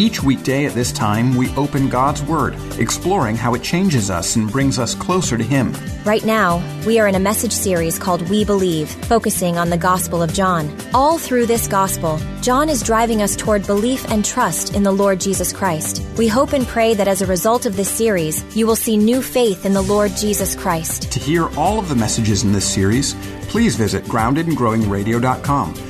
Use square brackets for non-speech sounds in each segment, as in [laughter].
Each weekday at this time, we open God's Word, exploring how it changes us and brings us closer to Him. Right now, we are in a message series called We Believe, focusing on the Gospel of John. All through this Gospel, John is driving us toward belief and trust in the Lord Jesus Christ. We hope and pray that as a result of this series, you will see new faith in the Lord Jesus Christ. To hear all of the messages in this series, please visit groundedandgrowingradio.com.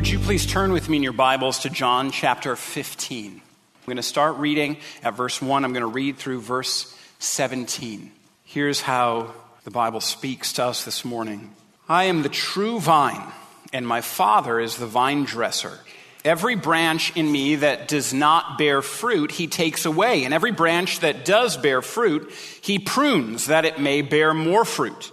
Would you please turn with me in your Bibles to John chapter 15? I'm going to start reading at verse 1. I'm going to read through verse 17. Here's how the Bible speaks to us this morning I am the true vine, and my Father is the vine dresser. Every branch in me that does not bear fruit, he takes away. And every branch that does bear fruit, he prunes that it may bear more fruit.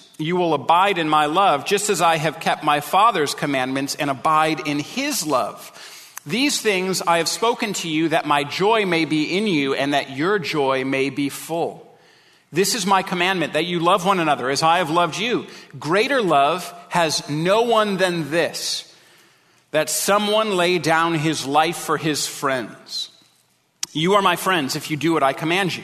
you will abide in my love, just as I have kept my Father's commandments and abide in his love. These things I have spoken to you that my joy may be in you and that your joy may be full. This is my commandment that you love one another as I have loved you. Greater love has no one than this that someone lay down his life for his friends. You are my friends if you do what I command you.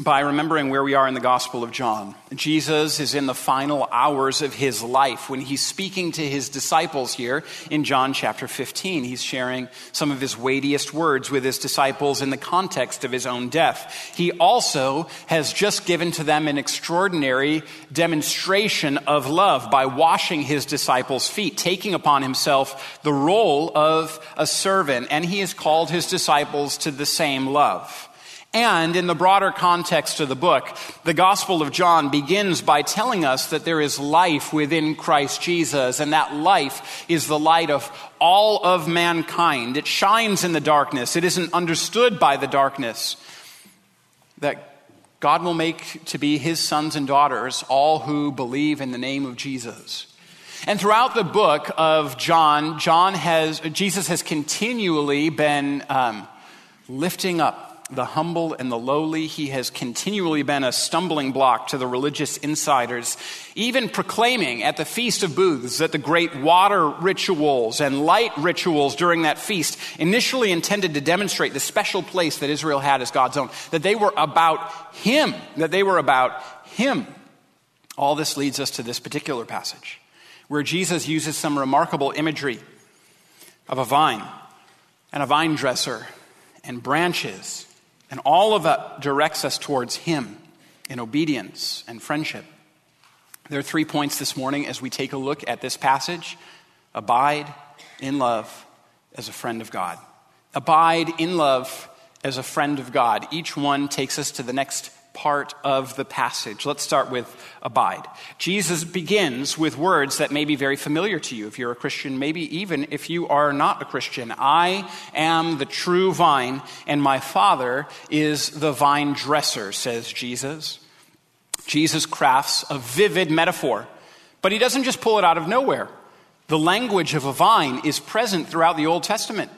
by remembering where we are in the Gospel of John. Jesus is in the final hours of his life when he's speaking to his disciples here in John chapter 15. He's sharing some of his weightiest words with his disciples in the context of his own death. He also has just given to them an extraordinary demonstration of love by washing his disciples' feet, taking upon himself the role of a servant, and he has called his disciples to the same love. And in the broader context of the book, the Gospel of John begins by telling us that there is life within Christ Jesus, and that life is the light of all of mankind. It shines in the darkness, it isn't understood by the darkness. That God will make to be his sons and daughters all who believe in the name of Jesus. And throughout the book of John, John has, Jesus has continually been um, lifting up the humble and the lowly. He has continually been a stumbling block to the religious insiders, even proclaiming at the Feast of Booths that the great water rituals and light rituals during that feast, initially intended to demonstrate the special place that Israel had as God's own, that they were about Him, that they were about Him. All this leads us to this particular passage, where Jesus uses some remarkable imagery of a vine and a vine dresser and branches and all of that directs us towards Him in obedience and friendship. There are three points this morning as we take a look at this passage abide in love as a friend of God. Abide in love as a friend of God. Each one takes us to the next part of the passage. Let's start with abide. Jesus begins with words that may be very familiar to you if you're a Christian, maybe even if you are not a Christian. I am the true vine, and my Father is the vine dresser, says Jesus. Jesus crafts a vivid metaphor, but he doesn't just pull it out of nowhere. The language of a vine is present throughout the Old Testament.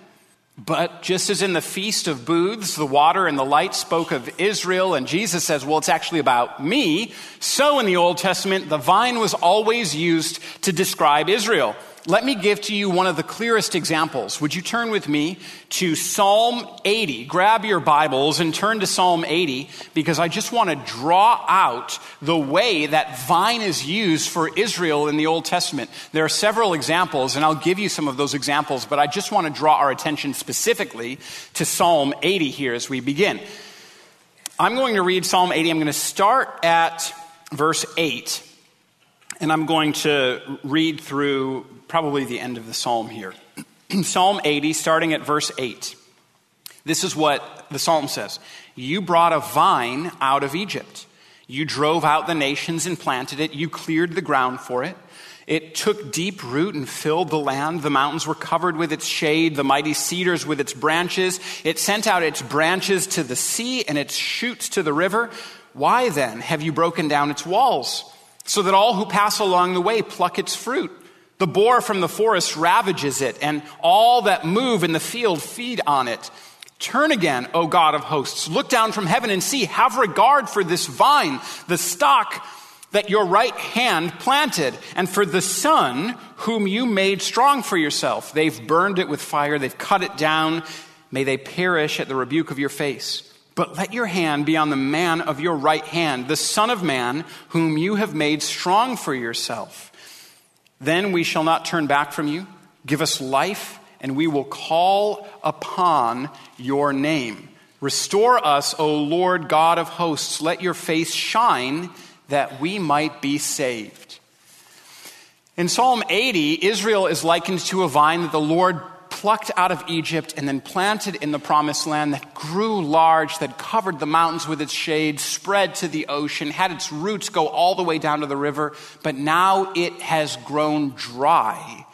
But just as in the Feast of Booths, the water and the light spoke of Israel, and Jesus says, well, it's actually about me, so in the Old Testament, the vine was always used to describe Israel. Let me give to you one of the clearest examples. Would you turn with me to Psalm 80? Grab your Bibles and turn to Psalm 80 because I just want to draw out the way that vine is used for Israel in the Old Testament. There are several examples, and I'll give you some of those examples, but I just want to draw our attention specifically to Psalm 80 here as we begin. I'm going to read Psalm 80. I'm going to start at verse 8 and I'm going to read through probably the end of the psalm here. [clears throat] psalm 80, starting at verse 8. This is what the psalm says You brought a vine out of Egypt. You drove out the nations and planted it. You cleared the ground for it. It took deep root and filled the land. The mountains were covered with its shade, the mighty cedars with its branches. It sent out its branches to the sea and its shoots to the river. Why then have you broken down its walls? so that all who pass along the way pluck its fruit. The boar from the forest ravages it, and all that move in the field feed on it. Turn again, O God of hosts. Look down from heaven and see. Have regard for this vine, the stock that your right hand planted, and for the son whom you made strong for yourself. They've burned it with fire, they've cut it down. May they perish at the rebuke of your face. But let your hand be on the man of your right hand, the Son of Man, whom you have made strong for yourself. Then we shall not turn back from you. Give us life, and we will call upon your name. Restore us, O Lord God of hosts. Let your face shine that we might be saved. In Psalm 80, Israel is likened to a vine that the Lord plucked out of Egypt and then planted in the promised land that grew large, that covered the mountains with its shade, spread to the ocean, had its roots go all the way down to the river, but now it has grown dry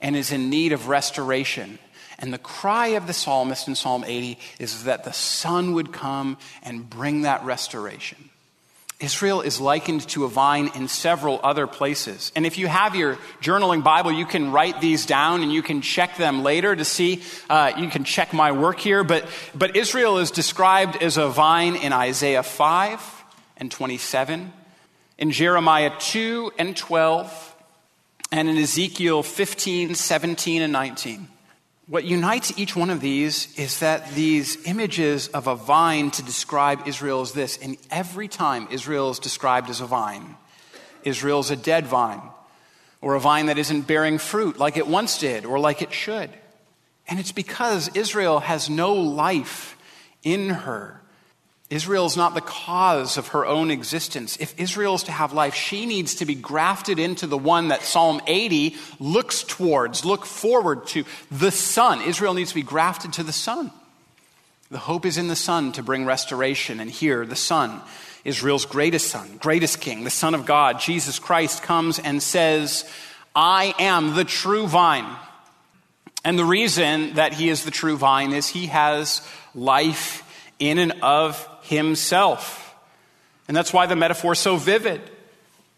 and is in need of restoration. And the cry of the psalmist in Psalm 80 is that the Son would come and bring that restoration. Israel is likened to a vine in several other places. And if you have your journaling Bible, you can write these down and you can check them later to see. Uh, you can check my work here. But, but Israel is described as a vine in Isaiah 5 and 27, in Jeremiah 2 and 12, and in Ezekiel 15, 17, and 19. What unites each one of these is that these images of a vine to describe Israel is this. And every time Israel is described as a vine, Israel is a dead vine, or a vine that isn't bearing fruit like it once did, or like it should. And it's because Israel has no life in her. Israel is not the cause of her own existence. If Israel is to have life, she needs to be grafted into the one that Psalm 80 looks towards, look forward to, the Son. Israel needs to be grafted to the Son. The hope is in the Son to bring restoration. And here, the Son, Israel's greatest Son, greatest King, the Son of God, Jesus Christ, comes and says, I am the true vine. And the reason that he is the true vine is he has life in and of himself. And that's why the metaphor is so vivid.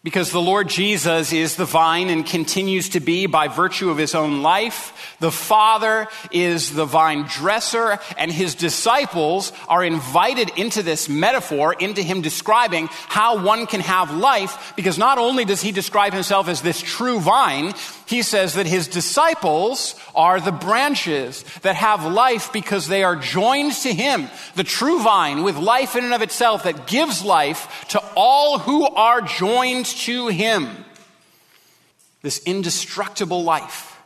Because the Lord Jesus is the vine and continues to be by virtue of his own life. The Father is the vine dresser, and his disciples are invited into this metaphor, into him describing how one can have life, because not only does he describe himself as this true vine, he says that his disciples are the branches that have life because they are joined to him, the true vine with life in and of itself that gives life to all who are joined to him. This indestructible life.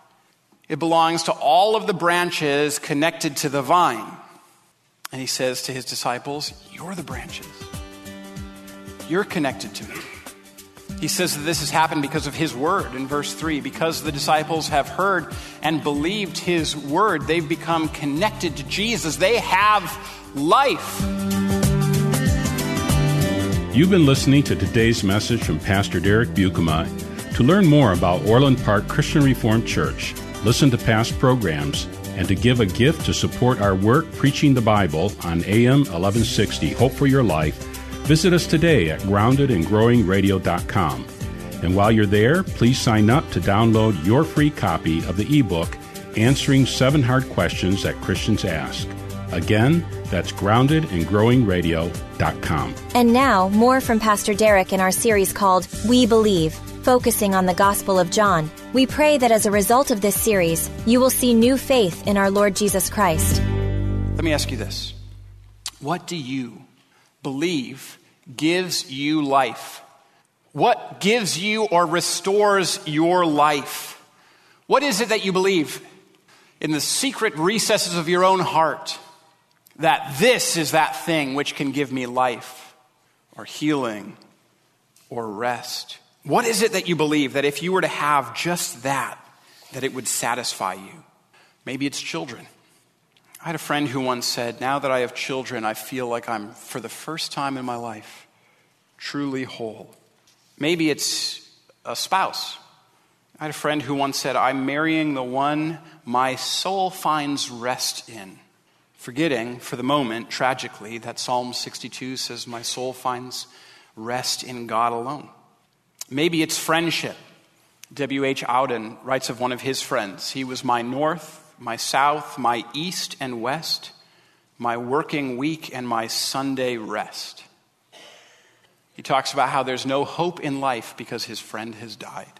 It belongs to all of the branches connected to the vine. And he says to his disciples, You're the branches. You're connected to me. He says that this has happened because of his word in verse 3. Because the disciples have heard and believed his word, they've become connected to Jesus. They have life. You've been listening to today's message from Pastor Derek Buikema. To learn more about Orland Park Christian Reformed Church, listen to past programs, and to give a gift to support our work preaching the Bible on AM 1160 Hope for Your Life, visit us today at groundedandgrowingradio.com. And while you're there, please sign up to download your free copy of the ebook Answering Seven Hard Questions That Christians Ask. Again, that's groundedandgrowingradio.com. And now, more from Pastor Derek in our series called We Believe, focusing on the Gospel of John. We pray that as a result of this series, you will see new faith in our Lord Jesus Christ. Let me ask you this What do you believe gives you life? What gives you or restores your life? What is it that you believe in the secret recesses of your own heart? that this is that thing which can give me life or healing or rest? What is it that you believe that if you were to have just that, that it would satisfy you? Maybe it's children. I had a friend who once said, Now that I have children, I feel like I'm, for the first time in my life, truly whole. Maybe it's a spouse. I had a friend who once said, I'm marrying the one my soul finds rest in forgetting for the moment, tragically, that Psalm 62 says, My soul finds rest in God alone. Maybe it's friendship. W.H. Auden writes of one of his friends He was my north, my south, my east and west, my working week, and my Sunday rest. He talks about how there's no hope in life because his friend has died.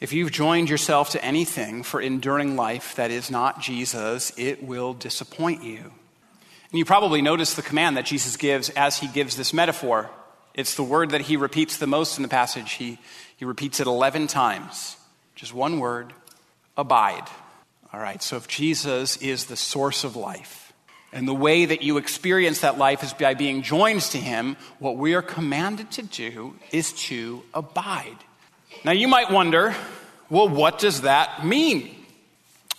If you've joined yourself to anything for enduring life that is not Jesus, it will disappoint you. And you probably notice the command that Jesus gives as he gives this metaphor. It's the word that he repeats the most in the passage. He, he repeats it 11 times. Just one word abide. All right, so if Jesus is the source of life, and the way that you experience that life is by being joined to him, what we are commanded to do is to abide. Now, you might wonder, well, what does that mean?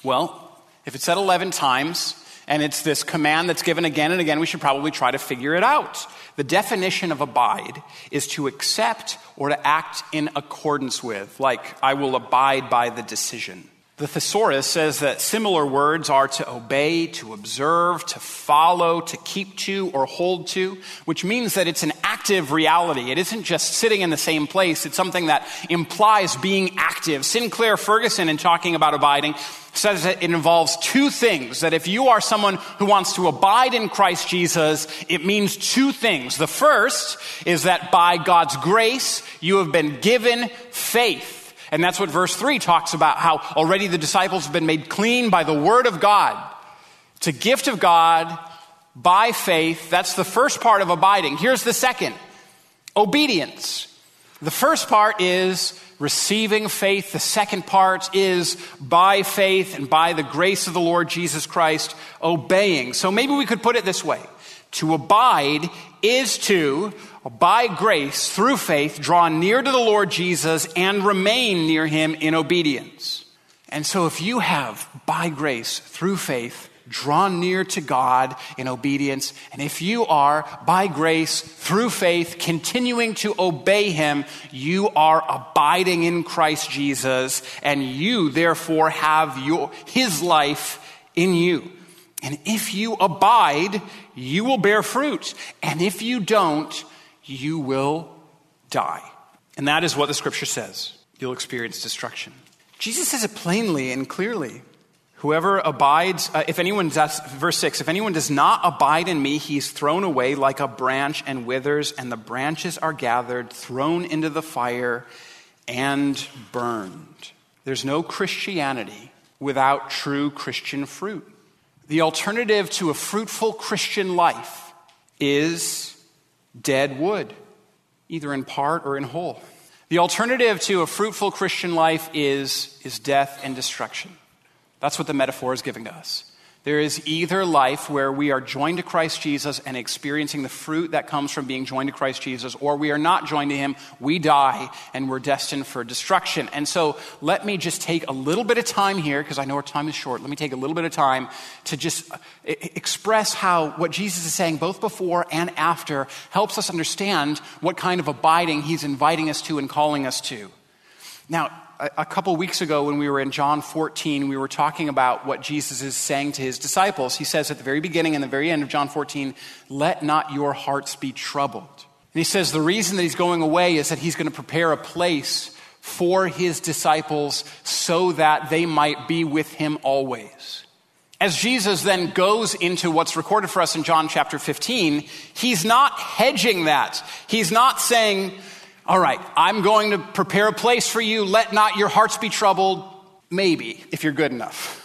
Well, if it's said 11 times and it's this command that's given again and again, we should probably try to figure it out. The definition of abide is to accept or to act in accordance with, like, I will abide by the decision. The thesaurus says that similar words are to obey, to observe, to follow, to keep to, or hold to, which means that it's an active reality. It isn't just sitting in the same place, it's something that implies being active. Sinclair Ferguson, in talking about abiding, says that it involves two things. That if you are someone who wants to abide in Christ Jesus, it means two things. The first is that by God's grace, you have been given faith. And that's what verse 3 talks about how already the disciples have been made clean by the word of God. It's a gift of God by faith. That's the first part of abiding. Here's the second obedience. The first part is receiving faith. The second part is by faith and by the grace of the Lord Jesus Christ obeying. So maybe we could put it this way to abide is to by grace, through faith, draw near to the Lord Jesus and remain near him in obedience. And so, if you have, by grace, through faith, drawn near to God in obedience, and if you are, by grace, through faith, continuing to obey Him, you are abiding in Christ Jesus, and you therefore have your, His life in you. And if you abide, you will bear fruit. And if you don't, you will die. And that is what the scripture says. You'll experience destruction. Jesus says it plainly and clearly. Whoever abides, uh, if anyone verse 6, if anyone does not abide in me, he's thrown away like a branch and withers, and the branches are gathered, thrown into the fire, and burned. There's no Christianity without true Christian fruit. The alternative to a fruitful Christian life is dead wood, either in part or in whole. The alternative to a fruitful Christian life is, is death and destruction. That's what the metaphor is giving to us. There is either life where we are joined to Christ Jesus and experiencing the fruit that comes from being joined to Christ Jesus, or we are not joined to Him, we die, and we're destined for destruction. And so let me just take a little bit of time here, because I know our time is short. Let me take a little bit of time to just uh, express how what Jesus is saying, both before and after, helps us understand what kind of abiding He's inviting us to and calling us to. Now, a couple weeks ago when we were in John 14, we were talking about what Jesus is saying to his disciples. He says at the very beginning and the very end of John 14, let not your hearts be troubled. And he says the reason that he's going away is that he's going to prepare a place for his disciples so that they might be with him always. As Jesus then goes into what's recorded for us in John chapter 15, he's not hedging that. He's not saying, all right, I'm going to prepare a place for you. Let not your hearts be troubled. Maybe, if you're good enough.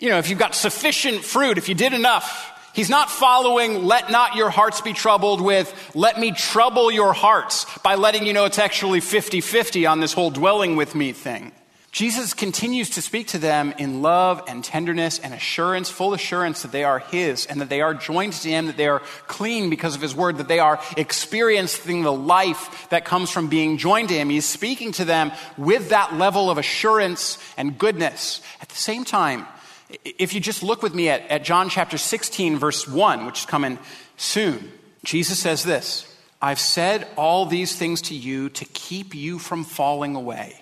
You know, if you've got sufficient fruit, if you did enough. He's not following, let not your hearts be troubled with, let me trouble your hearts by letting you know it's actually 50 50 on this whole dwelling with me thing. Jesus continues to speak to them in love and tenderness and assurance, full assurance that they are His and that they are joined to Him, that they are clean because of His word, that they are experiencing the life that comes from being joined to Him. He's speaking to them with that level of assurance and goodness. At the same time, if you just look with me at, at John chapter 16, verse 1, which is coming soon, Jesus says this I've said all these things to you to keep you from falling away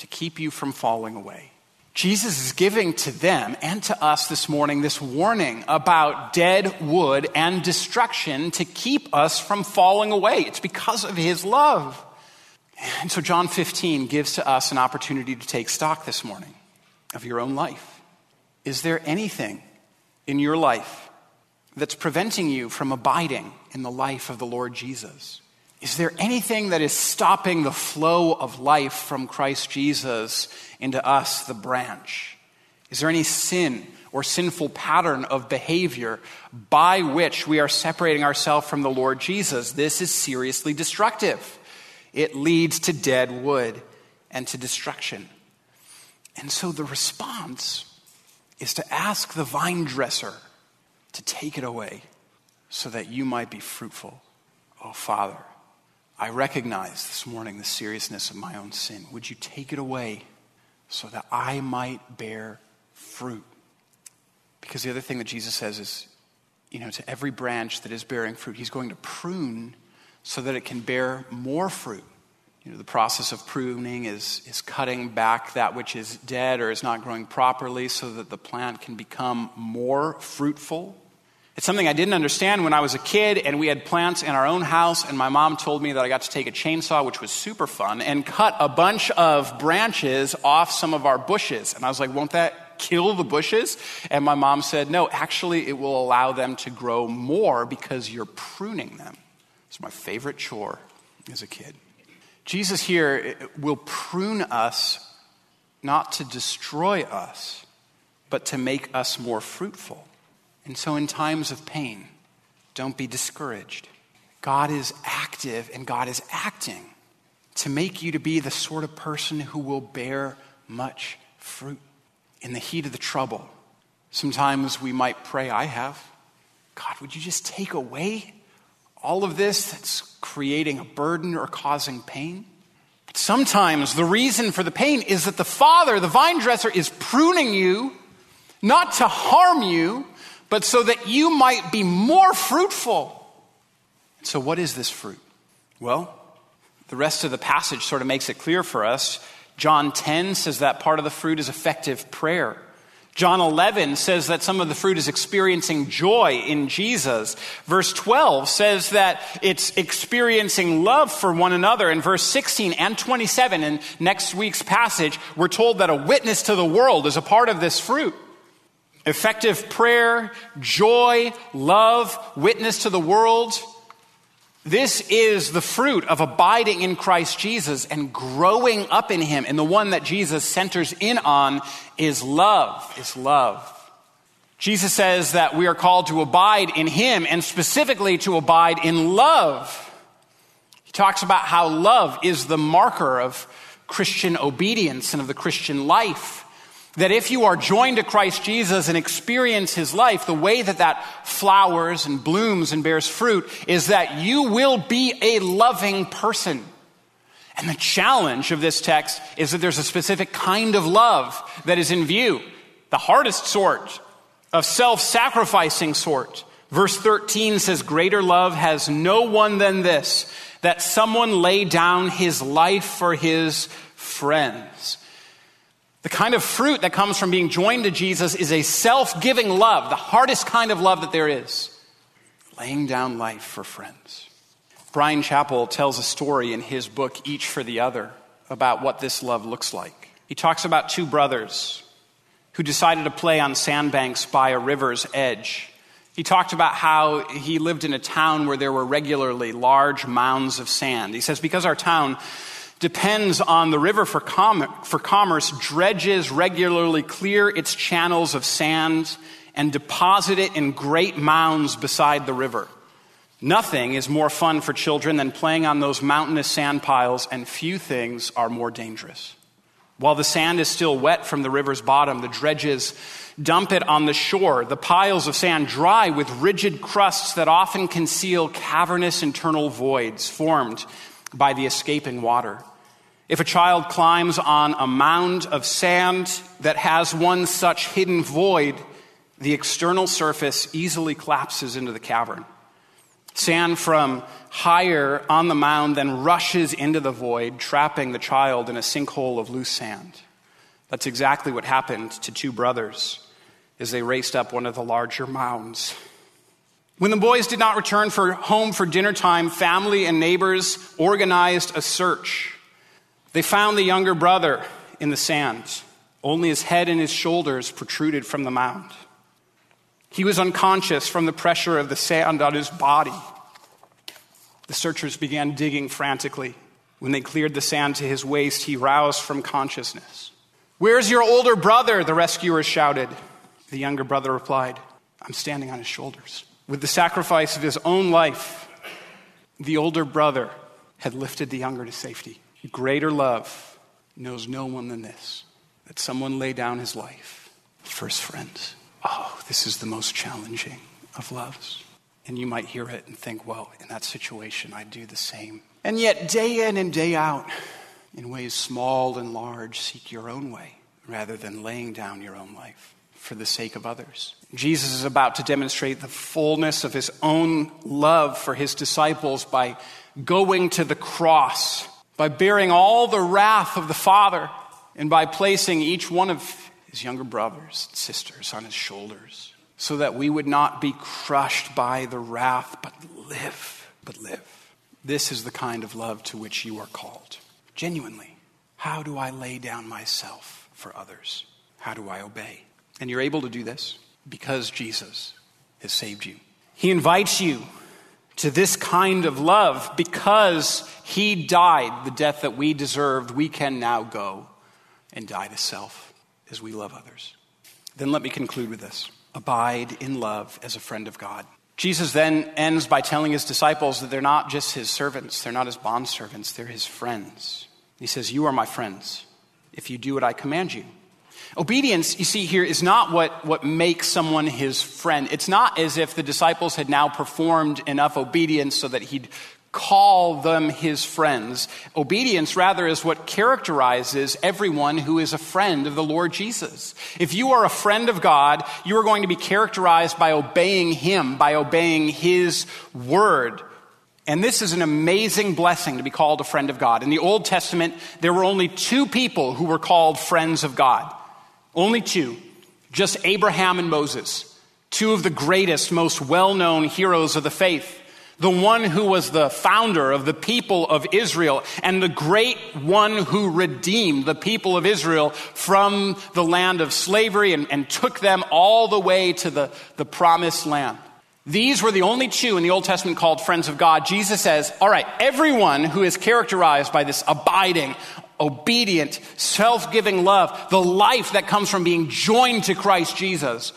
to keep you from falling away. Jesus is giving to them and to us this morning this warning about dead wood and destruction to keep us from falling away. It's because of his love. And so, John 15 gives to us an opportunity to take stock this morning of your own life. Is there anything in your life that's preventing you from abiding in the life of the Lord Jesus? Is there anything that is stopping the flow of life from Christ Jesus into us, the branch? Is there any sin or sinful pattern of behavior by which we are separating ourselves from the Lord Jesus? This is seriously destructive. It leads to dead wood and to destruction. And so the response is to ask the vine dresser to take it away so that you might be fruitful. Oh, Father, I recognize this morning the seriousness of my own sin. Would you take it away so that I might bear fruit? Because the other thing that Jesus says is, you know, to every branch that is bearing fruit, he's going to prune so that it can bear more fruit. You know, the process of pruning is, is cutting back that which is dead or is not growing properly so that the plant can become more fruitful. It's something I didn't understand when I was a kid and we had plants in our own house, and my mom told me that I got to take a chainsaw, which was super fun, and cut a bunch of branches off some of our bushes. And I was like, won't that kill the bushes? And my mom said, no, actually, it will allow them to grow more because you're pruning them. It's my favorite chore as a kid. Jesus here eh, will prune us not to destroy us, but to make us more fruitful. And so, in times of pain, don't be discouraged. God is active and God is acting to make you to be the sort of person who will bear much fruit in the heat of the trouble. Sometimes we might pray, I have, God, would you just take away all of this that's creating a burden or causing pain? But sometimes the reason for the pain is that the Father, the vine dresser, is pruning you not to harm you, but so that you might be more fruitful. So, what is this fruit? Well, the rest of the passage sort of makes it clear for us. John 10 says that part of the fruit is effective prayer. John 11 says that some of the fruit is experiencing joy in Jesus. Verse 12 says that it's experiencing love for one another. In verse 16 and 27 in next week's passage, we're told that a witness to the world is a part of this fruit. Effective prayer, joy, love, witness to the world. This is the fruit of abiding in Christ Jesus and growing up in Him. And the one that Jesus centers in on is love, is love. Jesus says that we are called to abide in Him and specifically to abide in love. He talks about how love is the marker of Christian obedience and of the Christian life. That if you are joined to Christ Jesus and experience his life, the way that that flowers and blooms and bears fruit is that you will be a loving person. And the challenge of this text is that there's a specific kind of love that is in view, the hardest sort, of self sacrificing sort. Verse 13 says, Greater love has no one than this, that someone lay down his life for his friends. The kind of fruit that comes from being joined to Jesus is a self giving love, the hardest kind of love that there is. Laying down life for friends. Bryan Chapell tells a story in his book, Each for the Other, about what this love looks like. He talks about two brothers who decided to play on sandbanks by a river's edge. He talked about how he lived in a town where there were regularly large mounds of sand. He says, Because our town depends on the river for, com- for commerce, dredges regularly clear its channels of sand and deposit it in great mounds beside the river. Nothing is more fun for children than playing on those mountainous sand piles, and few things are more dangerous. While the sand is still wet from the river's bottom, the dredges dump it on the shore. The piles of sand dry with rigid crusts that often conceal cavernous internal voids formed by the escaping water. If a child climbs on a mound of sand that has one such hidden void, the external surface easily collapses into the cavern. Sand from higher on the mound then rushes into the void, trapping the child in a sinkhole of loose sand. That's exactly what happened to two brothers as they raced up one of the larger mounds. When the boys did not return for home for dinner time, family and neighbors organized a search. They found the younger brother in the sand. Only his head and his shoulders protruded from the mound. He was unconscious from the pressure of the sand on his body. The searchers began digging frantically. When they cleared the sand to his waist, he roused from consciousness. Where's your older brother? The rescuers shouted. The younger brother replied, I'm standing on his shoulders. With the sacrifice of his own life, the older brother had lifted the younger to safety. Greater love knows no one than this that someone lay down his life for his friends. Oh, this is the most challenging of loves. And you might hear it and think, well, in that situation, I'd do the same. And yet, day in and day out, in ways small and large, seek your own way rather than laying down your own life for the sake of others. Jesus is about to demonstrate the fullness of his own love for his disciples by going to the cross by bearing all the wrath of the Father and by placing each one of his younger brothers and sisters on his shoulders so that we would not be crushed by the wrath, but live, but live. This is the kind of love to which you are called. Genuinely, how do I lay down myself for others? How do I obey? And you're able to do this because Jesus has saved you. He invites you to this kind of love because he died the death that we deserved. We can now go and die to self as we love others. Then let me conclude with this abide in love as a friend of God. Jesus then ends by telling his disciples that they're not just his servants, they're not his bondservants, they're his friends. He says, You are my friends if you do what I command you. Obedience, you see here, is not what, what makes someone his friend. It's not as if the disciples had now performed enough obedience so that he'd call them his friends. Obedience, rather, is what characterizes everyone who is a friend of the Lord Jesus. If you are a friend of God, you are going to be characterized by obeying him, by obeying his word. And this is an amazing blessing to be called a friend of God. In the Old Testament, there were only two people who were called friends of God. Only two just Abraham and Moses, two of the greatest, most well known heroes of the faith. The one who was the founder of the people of Israel and the great one who redeemed the people of Israel from the land of slavery and, and took them all the way to the, the promised land. These were the only two in the Old Testament called friends of God. Jesus says, All right, everyone who is characterized by this abiding, obedient, self giving love, the life that comes from being joined to Christ Jesus,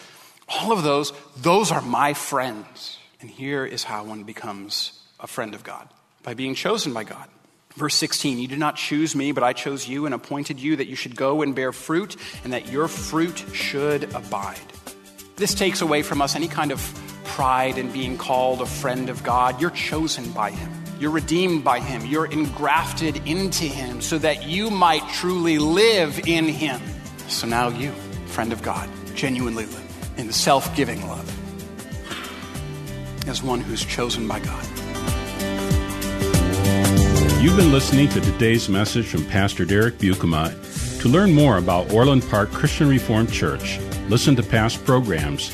all of those, those are my friends. And here is how one becomes a friend of God by being chosen by God. Verse 16, you did not choose me, but I chose you and appointed you that you should go and bear fruit and that your fruit should abide. This takes away from us any kind of pride in being called a friend of God. You're chosen by Him. You're redeemed by Him. You're engrafted into Him so that you might truly live in Him. So now you, friend of God, genuinely live in self giving love as one who's chosen by God. You've been listening to today's message from Pastor Derek Buikema. To learn more about Orland Park Christian Reformed Church, listen to past programs,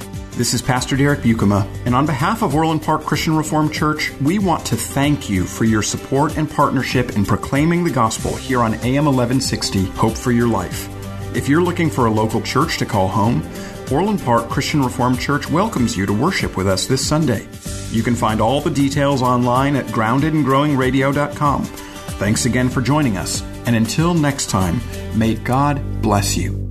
This is Pastor Derek Buikema, and on behalf of Orland Park Christian Reformed Church, we want to thank you for your support and partnership in proclaiming the gospel here on AM 1160 Hope for Your Life. If you're looking for a local church to call home, Orland Park Christian Reformed Church welcomes you to worship with us this Sunday. You can find all the details online at groundedandgrowingradio.com. Thanks again for joining us, and until next time, may God bless you.